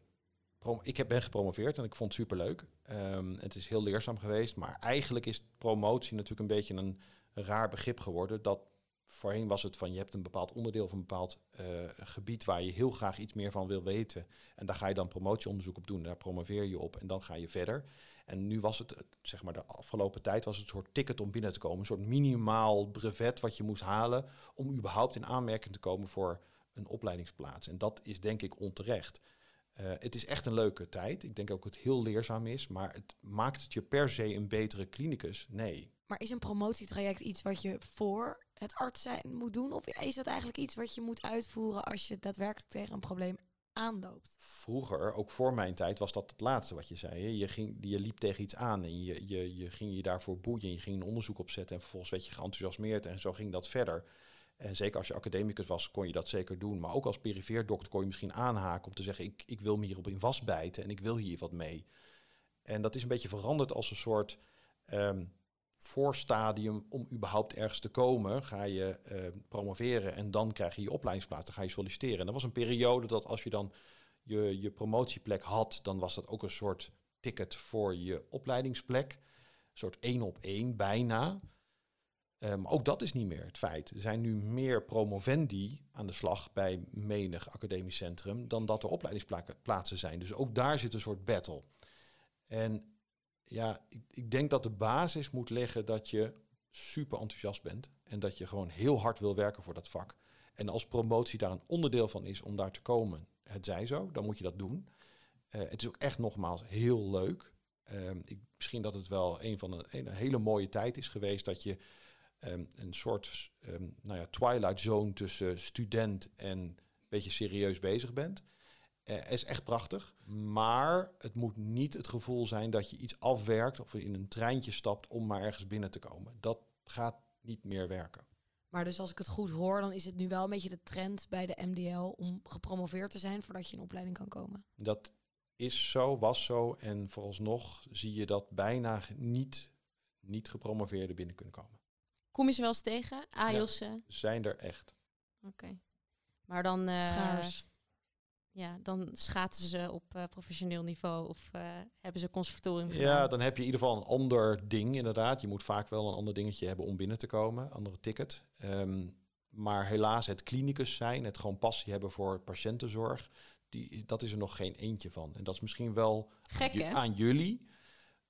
ik ben gepromoveerd en ik vond het superleuk. Um, het is heel leerzaam geweest, maar eigenlijk is promotie natuurlijk een beetje een raar begrip geworden. Dat voorheen was het van je hebt een bepaald onderdeel van een bepaald uh, gebied waar je heel graag iets meer van wil weten. En daar ga je dan promotieonderzoek op doen. Daar promoveer je op en dan ga je verder. En nu was het, zeg maar, de afgelopen tijd was het een soort ticket om binnen te komen. Een soort minimaal brevet wat je moest halen om überhaupt in aanmerking te komen voor een opleidingsplaats. En dat is denk ik onterecht. Uh, het is echt een leuke tijd. Ik denk ook dat het heel leerzaam is, maar het maakt het je per se een betere klinicus? Nee. Maar is een promotietraject iets wat je voor het arts zijn moet doen? Of is dat eigenlijk iets wat je moet uitvoeren als je daadwerkelijk tegen een probleem aanloopt? Vroeger, ook voor mijn tijd, was dat het laatste wat je zei. Je, ging, je liep tegen iets aan en je, je, je ging je daarvoor boeien. Je ging een onderzoek opzetten en vervolgens werd je geenthousiasmeerd en zo ging dat verder. En zeker als je academicus was, kon je dat zeker doen. Maar ook als perifeerdokter kon je misschien aanhaken om te zeggen... Ik, ik wil me hierop in vastbijten en ik wil hier wat mee. En dat is een beetje veranderd als een soort... Um, voorstadium om überhaupt ergens te komen, ga je uh, promoveren en dan krijg je je opleidingsplaats, dan ga je solliciteren. En dat was een periode dat als je dan je, je promotieplek had, dan was dat ook een soort ticket voor je opleidingsplek. Een soort één op één bijna. Eh, maar ook dat is niet meer het feit. Er zijn nu meer promovendi aan de slag bij menig academisch centrum dan dat er opleidingsplaatsen zijn. Dus ook daar zit een soort battle. En ja, ik, ik denk dat de basis moet liggen dat je super enthousiast bent en dat je gewoon heel hard wil werken voor dat vak. En als promotie daar een onderdeel van is om daar te komen, het zij zo, dan moet je dat doen. Uh, het is ook echt nogmaals heel leuk. Um, ik, misschien dat het wel een van een, een, hele mooie tijd is geweest dat je um, een soort um, nou ja, twilight zone tussen student en een beetje serieus bezig bent. Uh, is echt prachtig, maar het moet niet het gevoel zijn dat je iets afwerkt of in een treintje stapt om maar ergens binnen te komen. Dat gaat niet meer werken. Maar dus als ik het goed hoor, dan is het nu wel een beetje de trend bij de MDL om gepromoveerd te zijn voordat je in opleiding kan komen. Dat is zo, was zo en vooralsnog zie je dat bijna niet, niet gepromoveerden binnen kunnen komen. Kom je ze wel eens tegen? AIOS'en? Ja, zijn er echt. Oké. Maar dan... Uh, Schaars ja, dan schaten ze op uh, professioneel niveau of uh, hebben ze conservatorium gedaan. Ja, dan heb je in ieder geval een ander ding inderdaad. Je moet vaak wel een ander dingetje hebben om binnen te komen, andere ticket. Um, maar helaas het klinicus zijn, het gewoon passie hebben voor patiëntenzorg, die, dat is er nog geen eentje van. En dat is misschien wel Gek, aan jullie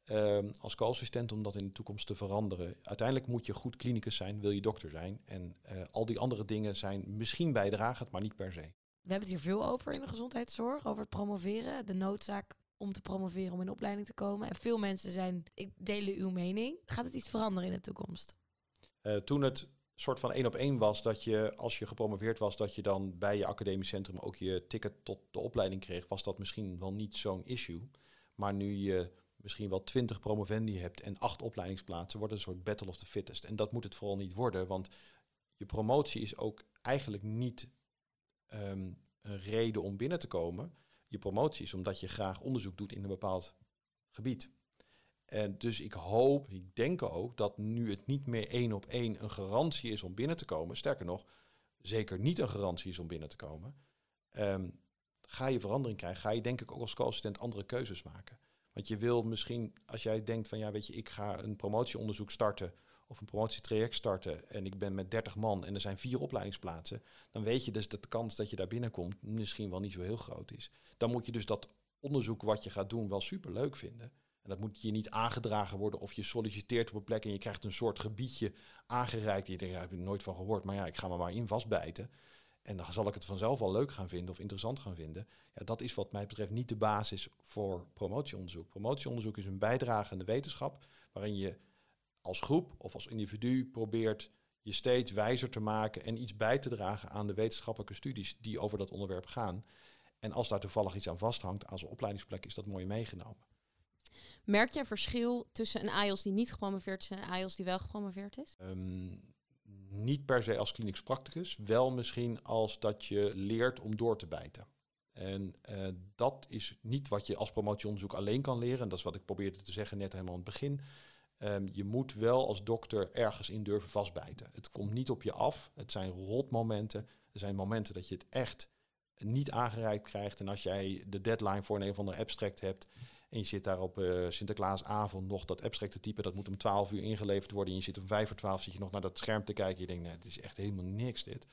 um, als co-assistent om dat in de toekomst te veranderen. Uiteindelijk moet je goed klinicus zijn, wil je dokter zijn. En uh, al die andere dingen zijn misschien bijdragend, maar niet per se we hebben het hier veel over in de gezondheidszorg, over het promoveren, de noodzaak om te promoveren om in opleiding te komen. En veel mensen zijn, ik delen uw mening. Gaat het iets veranderen in de toekomst? Uh, toen het soort van één op één was dat je, als je gepromoveerd was, dat je dan bij je academisch centrum ook je ticket tot de opleiding kreeg, was dat misschien wel niet zo'n issue. Maar nu je misschien wel twintig promovendi hebt en acht opleidingsplaatsen, wordt het een soort battle of the fittest. En dat moet het vooral niet worden, want je promotie is ook eigenlijk niet um, een reden om binnen te komen. Je promotie is omdat je graag onderzoek doet in een bepaald gebied. En dus ik hoop, ik denk ook, dat nu het niet meer één op één een garantie is om binnen te komen. Sterker nog, zeker niet een garantie is om binnen te komen. Um, ga je verandering krijgen, ga je denk ik ook als co-assistent andere keuzes maken. Want je wil misschien, als jij denkt van ja, weet je, ik ga een promotieonderzoek starten of een promotietraject starten en ik ben met 30 man en er zijn vier opleidingsplaatsen, dan weet je dus dat de kans dat je daar binnenkomt misschien wel niet zo heel groot is. Dan moet je dus dat onderzoek wat je gaat doen wel super leuk vinden. En dat moet je niet aangedragen worden of je solliciteert op een plek en je krijgt een soort gebiedje aangereikt. Die je denkt, daar heb ik nooit van gehoord, maar ja, ik ga me maar in vastbijten. En dan zal ik het vanzelf wel leuk gaan vinden of interessant gaan vinden. Ja, dat is wat mij betreft niet de basis voor promotieonderzoek. Promotieonderzoek is een bijdrage aan de wetenschap waarin je als groep of als individu probeert je steeds wijzer te maken en iets bij te dragen aan de wetenschappelijke studies die over dat onderwerp gaan. En als daar toevallig iets aan vasthangt aan zijn opleidingsplek, is dat mooi meegenomen. Merk je een verschil tussen een AIOS die niet gepromoveerd is en een AIOS die wel gepromoveerd is? Um, niet per se als klinisch practicus, wel misschien als dat je leert om door te bijten. En uh, dat is niet wat je als promotieonderzoek alleen kan leren. En dat is wat ik probeerde te zeggen net helemaal aan het begin. Um, je moet wel als dokter ergens in durven vastbijten. Het komt niet op je af. Het zijn rotmomenten. Er zijn momenten dat je het echt niet aangereikt krijgt. En als jij de deadline voor een of andere abstract hebt. En je zit daar op uh, Sinterklaasavond nog dat abstracte type. Dat moet om 12 uur ingeleverd worden. En je zit om 5 voor 12 zit je nog naar dat scherm te kijken. Je denkt, nee, het is echt helemaal niks dit.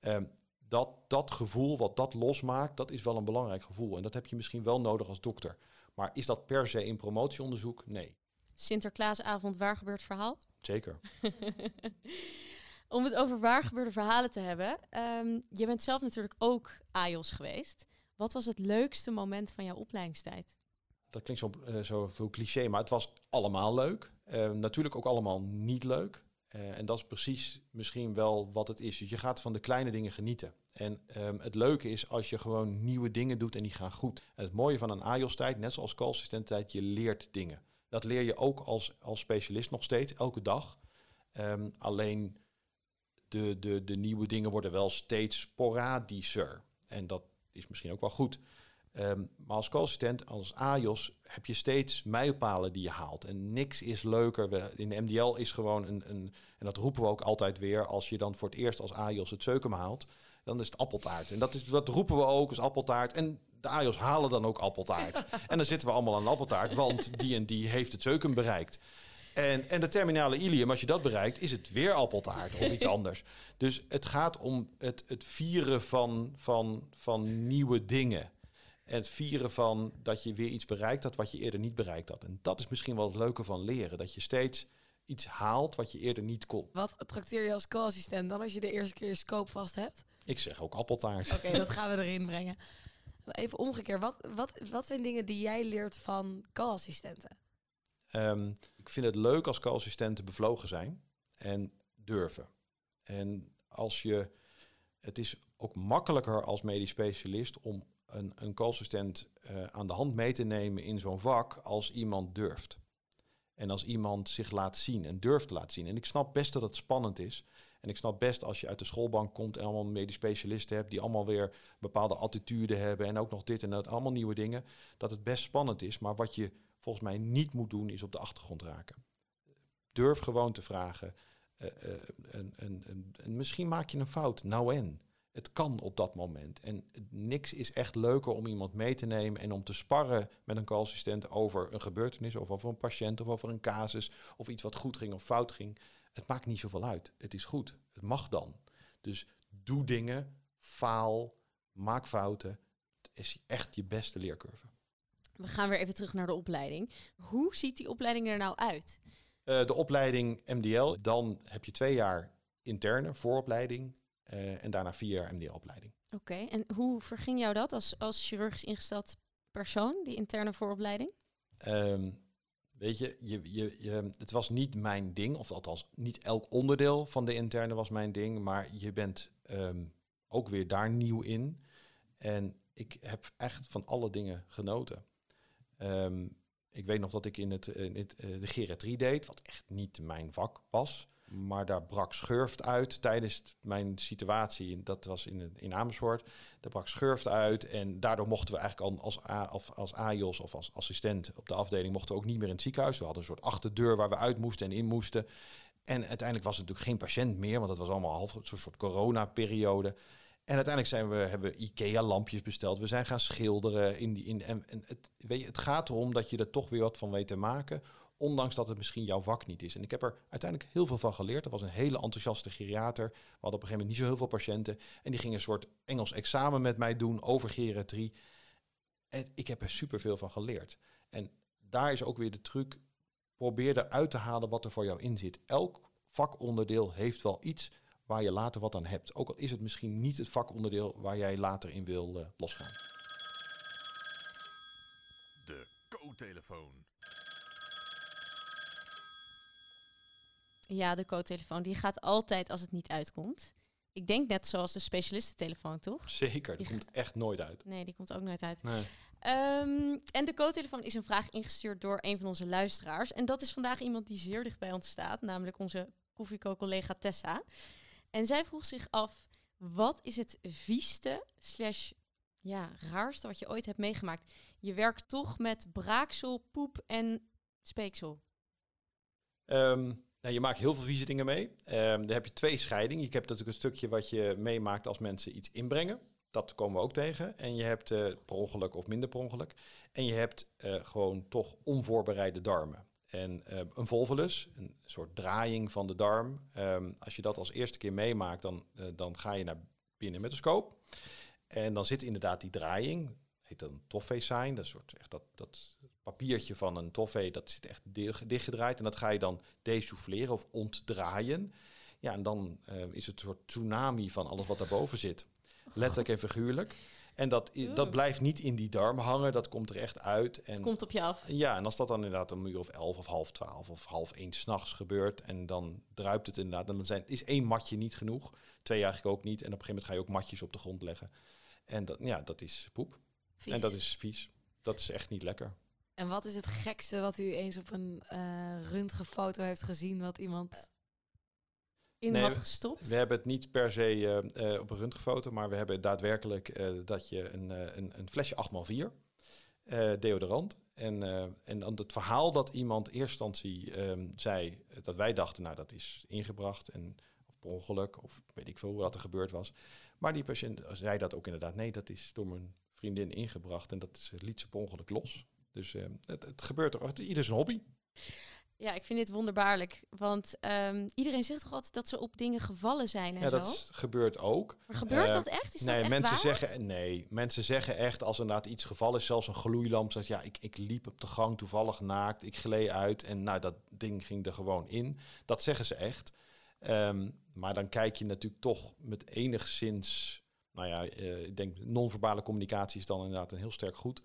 Um, dat, dat gevoel, wat dat losmaakt, dat is wel een belangrijk gevoel. En dat heb je misschien wel nodig als dokter. Maar is dat per se in promotieonderzoek? Nee. Sinterklaasavond waar gebeurt verhaal? Zeker. (laughs) Om het over waar gebeurde verhalen te hebben. Um, je bent zelf natuurlijk ook AIOS geweest. Wat was het leukste moment van jouw opleidingstijd? Dat klinkt zo, uh, zo, zo cliché, maar het was allemaal leuk. Uh, natuurlijk ook allemaal niet leuk. Uh, en dat is precies misschien wel wat het is. Je gaat van de kleine dingen genieten. En um, het leuke is als je gewoon nieuwe dingen doet en die gaan goed. En het mooie van een AIOS-tijd, net zoals call-assistent-tijd, je leert dingen. Dat leer je ook als, als specialist nog steeds, elke dag. Um, alleen de, de, de nieuwe dingen worden wel steeds sporadischer. En dat is misschien ook wel goed. Um, maar als co-assistent, als AJOS, heb je steeds mijlpalen die je haalt. En niks is leuker. We, in MDL is gewoon een, een, en dat roepen we ook altijd weer, als je dan voor het eerst als AJOS het zeuken haalt, dan is het appeltaart. En dat, is, dat roepen we ook als appeltaart. En de AJOS halen dan ook appeltaart. en dan zitten we allemaal aan appeltaart, want die en die heeft het zeuken bereikt. En, en de terminale ilium, als je dat bereikt, is het weer appeltaart of iets (laughs) anders. Dus het gaat om het, het vieren van, van, van nieuwe dingen. En het vieren van dat je weer iets bereikt had wat je eerder niet bereikt had. En dat is misschien wel het leuke van leren. Dat je steeds iets haalt wat je eerder niet kon. Wat trakteer je als co-assistent dan als je de eerste keer je scope vast hebt? Ik zeg ook appeltaart. Oké, dat gaan we erin brengen. Even omgekeerd, wat, wat, wat zijn dingen die jij leert van co-assistenten? Um, ik vind het leuk als co-assistenten bevlogen zijn en durven. En als je, het is ook makkelijker als medisch specialist om een, een co-assistent uh, aan de hand mee te nemen in zo'n vak als iemand durft. En als iemand zich laat zien en durft te laten zien. En ik snap best dat het spannend is. En ik snap best als je uit de schoolbank komt en allemaal medisch specialisten hebt die allemaal weer bepaalde attitude hebben en ook nog dit en dat, allemaal nieuwe dingen, dat het best spannend is. Maar wat je volgens mij niet moet doen is op de achtergrond raken. Durf gewoon te vragen. Uh, uh, misschien maak je een fout, nou en. Het kan op dat moment. En niks is echt leuker om iemand mee te nemen en om te sparren met een co-assistent over een gebeurtenis of over een patiënt of over een casus of iets wat goed ging of fout ging. Het maakt niet zoveel uit. Het is goed. Het mag dan. Dus doe dingen, faal, maak fouten. Het is echt je beste leercurve. We gaan weer even terug naar de opleiding. Hoe ziet die opleiding er nou uit? Uh, de opleiding MDL, dan heb je twee jaar interne vooropleiding uh, en daarna vier jaar MDL-opleiding. Oké, okay. en hoe verging jou dat als, als chirurgisch ingesteld persoon, die interne vooropleiding? Um, weet je, je, je, je, het was niet mijn ding, of althans niet elk onderdeel van de interne was mijn ding, maar je bent um, ook weer daar nieuw in. En ik heb echt van alle dingen genoten. Um, ik weet nog dat ik in, het, in het, uh, de geriatrie deed, wat echt niet mijn vak was. Maar daar brak schurft uit tijdens mijn situatie. Dat was in, in Amersfoort. Daar brak schurft uit. En daardoor mochten we eigenlijk al als, A, of als AJOS of als assistent op de afdeling... mochten we ook niet meer in het ziekenhuis. We hadden een soort achterdeur waar we uit moesten en in moesten. En uiteindelijk was het natuurlijk geen patiënt meer. Want dat was allemaal half een soort corona-periode. En uiteindelijk zijn we, hebben we IKEA-lampjes besteld. We zijn gaan schilderen. In die, in, en het, weet je, het gaat erom dat je er toch weer wat van weet te maken. Ondanks dat het misschien jouw vak niet is. En ik heb er uiteindelijk heel veel van geleerd. Er was een hele enthousiaste geriater. We hadden op een gegeven moment niet zo heel veel patiënten. En die gingen een soort Engels examen met mij doen over geriatrie. En ik heb er superveel van geleerd. En daar is ook weer de truc. Probeer eruit te halen wat er voor jou in zit. Elk vakonderdeel heeft wel iets waar je later wat aan hebt. Ook al is het misschien niet het vakonderdeel waar jij later in wil uh, losgaan. De co-telefoon. Ja, de co-telefoon. Die gaat altijd als het niet uitkomt. Ik denk net zoals de specialistentelefoon, toch? Zeker, die, die komt echt nooit uit. Nee, die komt ook nooit uit. Nee. Um, en de co-telefoon is een vraag ingestuurd door een van onze luisteraars. En dat is vandaag iemand die zeer dicht bij ons staat, namelijk onze koffieco-collega Tessa. En zij vroeg zich af, wat is het vieste slash ja, raarste wat je ooit hebt meegemaakt? Je werkt toch met braaksel, poep en speeksel. Um, nou, je maakt heel veel vieze dingen mee. Um, daar heb je twee scheidingen. Je hebt natuurlijk een stukje wat je meemaakt als mensen iets inbrengen. Dat komen we ook tegen. En je hebt uh, per ongeluk of minder per ongeluk. En je hebt uh, gewoon toch onvoorbereide darmen. En uh, een volvulus, een soort draaiing van de darm. Um, als je dat als eerste keer meemaakt, dan, uh, dan ga je naar binnen met de scope. En dan zit inderdaad die draaiing, heet dan toffee sign. Dat soort echt dat, dat papiertje van een toffee, dat zit echt dichtgedraaid. En dat ga je dan desouffleren of ontdraaien. Ja, en dan uh, is het een soort tsunami van alles wat daarboven zit. Letterlijk en figuurlijk. En dat, dat blijft niet in die darm hangen, dat komt er echt uit. En, het komt op je af. Ja, en als dat dan inderdaad om een uur of elf of half twaalf of half één s'nachts gebeurt... en dan druipt het inderdaad, dan zijn, is één matje niet genoeg. Twee eigenlijk ook niet. En op een gegeven moment ga je ook matjes op de grond leggen. En dat, ja, dat is poep. Vies. En dat is vies. Dat is echt niet lekker. En wat is het gekste wat u eens op een uh, röntgenfoto heeft gezien... wat iemand in nee, had gestopt? We hebben het niet per se uh, uh, op een röntgenfoto, maar we hebben daadwerkelijk uh, dat je een, een, een, flesje 8x4 deodorant. En, en dan het verhaal dat iemand in eerste instantie um, zei dat wij dachten, nou dat is ingebracht en of per ongeluk of weet ik veel hoe dat er gebeurd was. Maar die patiënt zei dat ook inderdaad, nee dat is door mijn vriendin ingebracht en dat is, eh, liet ze per ongeluk los. Dus eh, het, het gebeurt er. Het, ieder zijn hobby. Ja, ik vind dit wonderbaarlijk. Want ehm, iedereen zegt toch altijd dat ze op dingen gevallen zijn en Ja, zo. dat is- gebeurt ook. Maar gebeurt Eh, dat echt? Is nee, dat echt mensen waar? zeggen nee. Mensen zeggen echt als er inderdaad iets gevallen is, zelfs een gloeilamp, zegt ja, ik, ik liep op de gang toevallig naakt, ik gleed uit en nou dat ding ging er gewoon in. Dat zeggen ze echt. Ehm, maar dan kijk je natuurlijk toch met enigszins, nou ja, eh, ik denk non-verbale communicatie is dan inderdaad een heel sterk goed.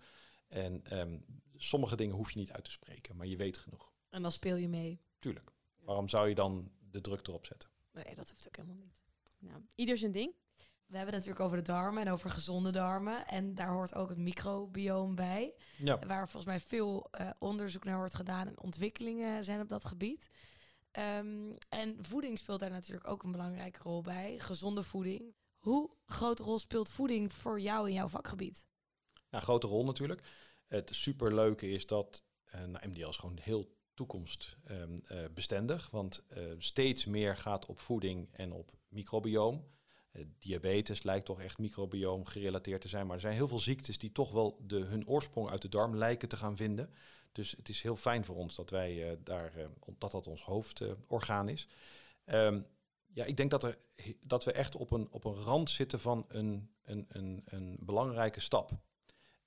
En ehm, sommige dingen hoef je niet uit te spreken, maar je weet genoeg. En dan speel je mee. Tuurlijk. Waarom zou je dan de druk erop zetten? Nee, dat hoeft ook helemaal niet. Nou, ieder zijn ding. We hebben het natuurlijk over de darmen en over gezonde darmen. En daar hoort ook het microbioom bij. Ja, Waar volgens mij veel eh, onderzoek naar wordt gedaan en ontwikkelingen zijn op dat gebied. Ehm, en voeding speelt daar natuurlijk ook een belangrijke rol bij. Gezonde voeding. Hoe grote rol speelt voeding voor jou in jouw vakgebied? Nou, grote rol natuurlijk. Het superleuke is dat eh nou, MDL is gewoon heel toekomstbestendig. want eh, steeds meer gaat op voeding en op microbioom. Eh, diabetes lijkt toch echt microbioom gerelateerd te zijn. Maar er zijn heel veel ziektes die toch wel de, hun oorsprong uit de darm lijken te gaan vinden. Dus het is heel fijn voor ons dat wij eh, daar, eh, dat dat ons hoofdorgaan is. Ehm, ja, ik denk dat, er, dat we echt op een, op een rand zitten van een, een, een, een belangrijke stap.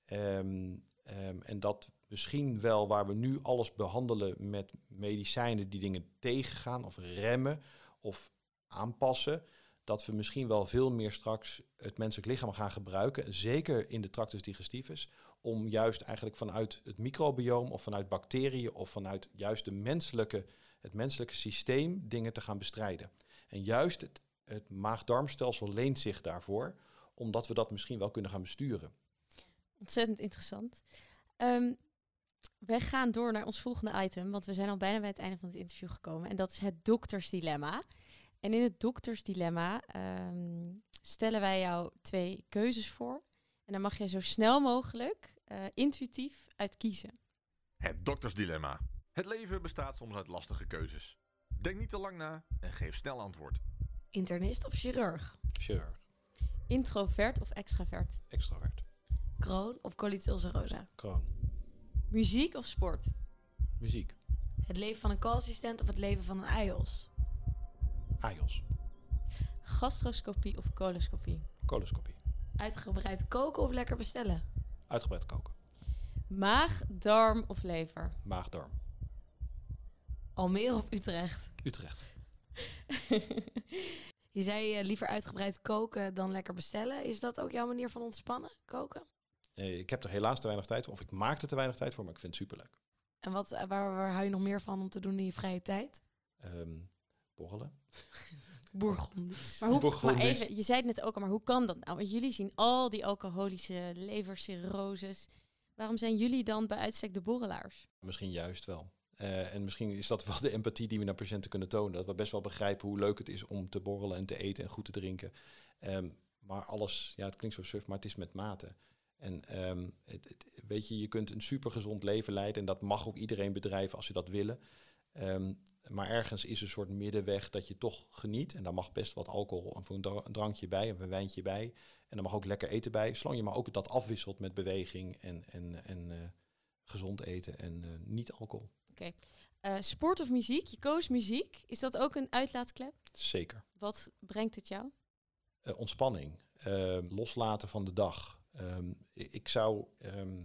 Ehm, ehm, en dat misschien wel waar we nu alles behandelen met medicijnen die dingen tegengaan of remmen of aanpassen, dat we misschien wel veel meer straks het menselijk lichaam gaan gebruiken, zeker in de tractus digestivus, om juist eigenlijk vanuit het microbioom of vanuit bacteriën of vanuit juist de menselijke, het menselijke systeem dingen te gaan bestrijden. En juist het, het maag-darmstelsel leent zich daarvoor, omdat we dat misschien wel kunnen gaan besturen. Ontzettend interessant. Ehm, wij gaan door naar ons volgende item, want we zijn al bijna bij het einde van het interview gekomen. En dat is het doktersdilemma. En in het doktersdilemma ehm, stellen wij jou twee keuzes voor. En dan mag je zo snel mogelijk eh, intuïtief uit kiezen. Het doktersdilemma. Het leven bestaat soms uit lastige keuzes. Denk niet te lang na en geef snel antwoord. Internist of chirurg? Chirurg, Introvert of extravert? extravert, Crohn of colitis ulcerosa? kroon, Muziek of sport? muziek, Het leven van een co-assistent of het leven van een IELTS? AJOS, Gastroscopie of coloscopie? coloscopie, Uitgebreid koken of lekker bestellen? uitgebreid koken, Maag, darm of lever? maagdarm, Almere of Utrecht? Utrecht. (laughs) Je zei eh, liever uitgebreid koken dan lekker bestellen. Is dat ook jouw manier van ontspannen, koken? Ik heb er helaas te weinig tijd voor, of ik maak er te weinig tijd voor, maar ik vind het superleuk. En wat, eh, waar, waar hou je nog meer van om te doen in je vrije tijd? Ehm borrelen. (laughs) Bourgondisch. Maar, hoe, maar even, je zei het net ook al, maar hoe kan dat nou? Want jullie zien al die alcoholische levercirroses. Waarom zijn jullie dan bij uitstek de borrelaars? Misschien juist wel. Eh, en misschien is dat (laughs) wel de empathie die we naar patiënten kunnen tonen. Dat we best wel begrijpen hoe leuk het is om te borrelen en te eten en goed te drinken. Ehm, maar alles, ja, het klinkt zo suf, maar het is met mate. En ehm, weet je, je kunt een supergezond leven leiden en dat mag ook iedereen bedrijven als ze dat willen. Ehm, maar ergens is een soort middenweg dat je toch geniet. En daar mag best wat alcohol voor een dra- een drankje bij of een wijntje bij. En er mag ook lekker eten bij. Zolang je maar ook dat afwisselt met beweging en, en, en eh, gezond eten en eh, niet alcohol. Eh, sport of muziek? Je koos muziek. Is dat ook een uitlaatklep? Zeker. Wat brengt het jou? Eh, ontspanning, ehm, loslaten van de dag. Ehm, ik zou ehm,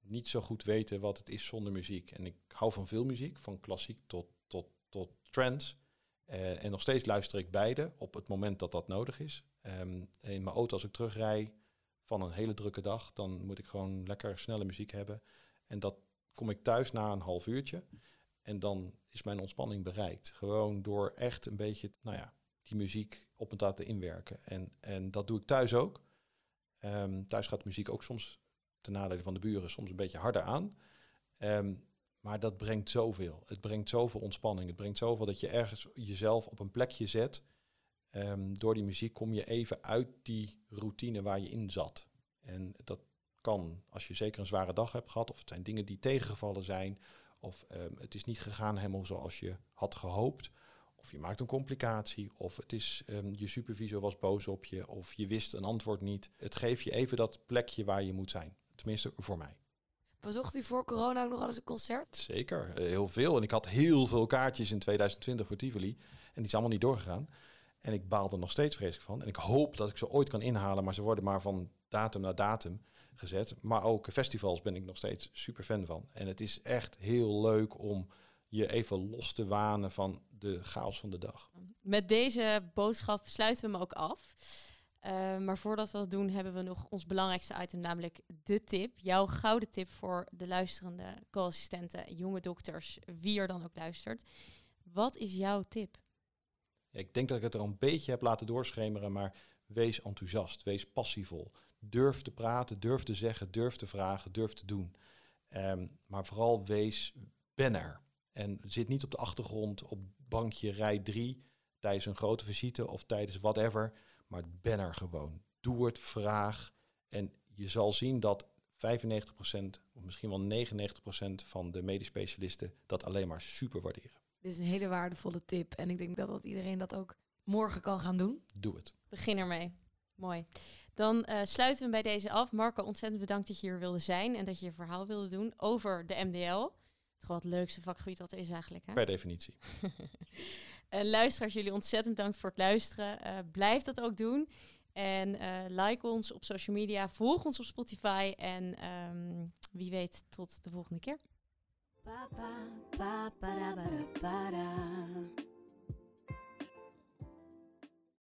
niet zo goed weten wat het is zonder muziek. En ik hou van veel muziek, van klassiek tot, tot, tot trance. Eh, en nog steeds luister ik beide op het moment dat dat nodig is. Ehm, in mijn auto als ik terugrij van een hele drukke dag, dan moet ik gewoon lekker snelle muziek hebben. En dat kom ik thuis na een half uurtje. En dan is mijn ontspanning bereikt. Gewoon door echt een beetje, nou ja, die muziek op me te laten inwerken. En, en dat doe ik thuis ook. Ehm, thuis gaat muziek ook soms ten nadele van de buren soms een beetje harder aan. Ehm, maar dat brengt zoveel. Het brengt zoveel ontspanning. Het brengt zoveel dat je ergens jezelf op een plekje zet. Ehm, door die muziek kom je even uit die routine waar je in zat. En dat kan als je zeker een zware dag hebt gehad, of het zijn dingen die tegengevallen zijn, of ehm, het is niet gegaan helemaal zoals je had gehoopt, Of je maakt een complicatie, of het is, ehm, je supervisor was boos op je, of je wist een antwoord niet. Het geeft je even dat plekje waar je moet zijn. Tenminste, voor mij. Bezocht u voor corona ook nog eens een concert? Zeker, eh, heel veel. En ik had heel veel kaartjes in 2020 voor Tivoli. En die zijn allemaal niet doorgegaan. En ik baal er nog steeds vreselijk van. En ik hoop dat ik ze ooit kan inhalen, maar ze worden maar van datum naar datum gezet. Maar ook festivals ben ik nog steeds super fan van. En het is echt heel leuk om je even los te wanen van de chaos van de dag. Met deze boodschap sluiten we hem ook af. Uh, maar voordat we dat doen, hebben we nog ons belangrijkste item, namelijk de tip. Jouw gouden tip voor de luisterende co-assistenten, jonge dokters, wie er dan ook luistert. Wat is jouw tip? Ja, ik denk dat ik het er al een beetje heb laten doorschemeren, maar wees enthousiast, wees passievol. Durf te praten, durf te zeggen, durf te vragen, durf te doen. Um, maar vooral wees, ben er. En zit niet op de achtergrond op bankje rij 3 tijdens een grote visite of tijdens whatever. Maar ben er gewoon. Doe het, vraag. En je zal zien dat 95% of misschien wel 99% van de medisch specialisten dat alleen maar super waarderen. Dit is een hele waardevolle tip. En ik denk dat, dat iedereen dat ook morgen kan gaan doen. Doe het. Begin ermee. Mooi. Dan uh, sluiten we bij deze af. Marco, ontzettend bedankt dat je hier wilde zijn en dat je je verhaal wilde doen over de MDL. Toch wel het leukste vakgebied dat er is eigenlijk. Hè? Per definitie. (laughs) En luisteraars, jullie ontzettend bedankt voor het luisteren. Uh, blijf dat ook doen. En uh, like ons op social media, volg ons op Spotify en um, wie weet tot de volgende keer. Ba, ba, ba,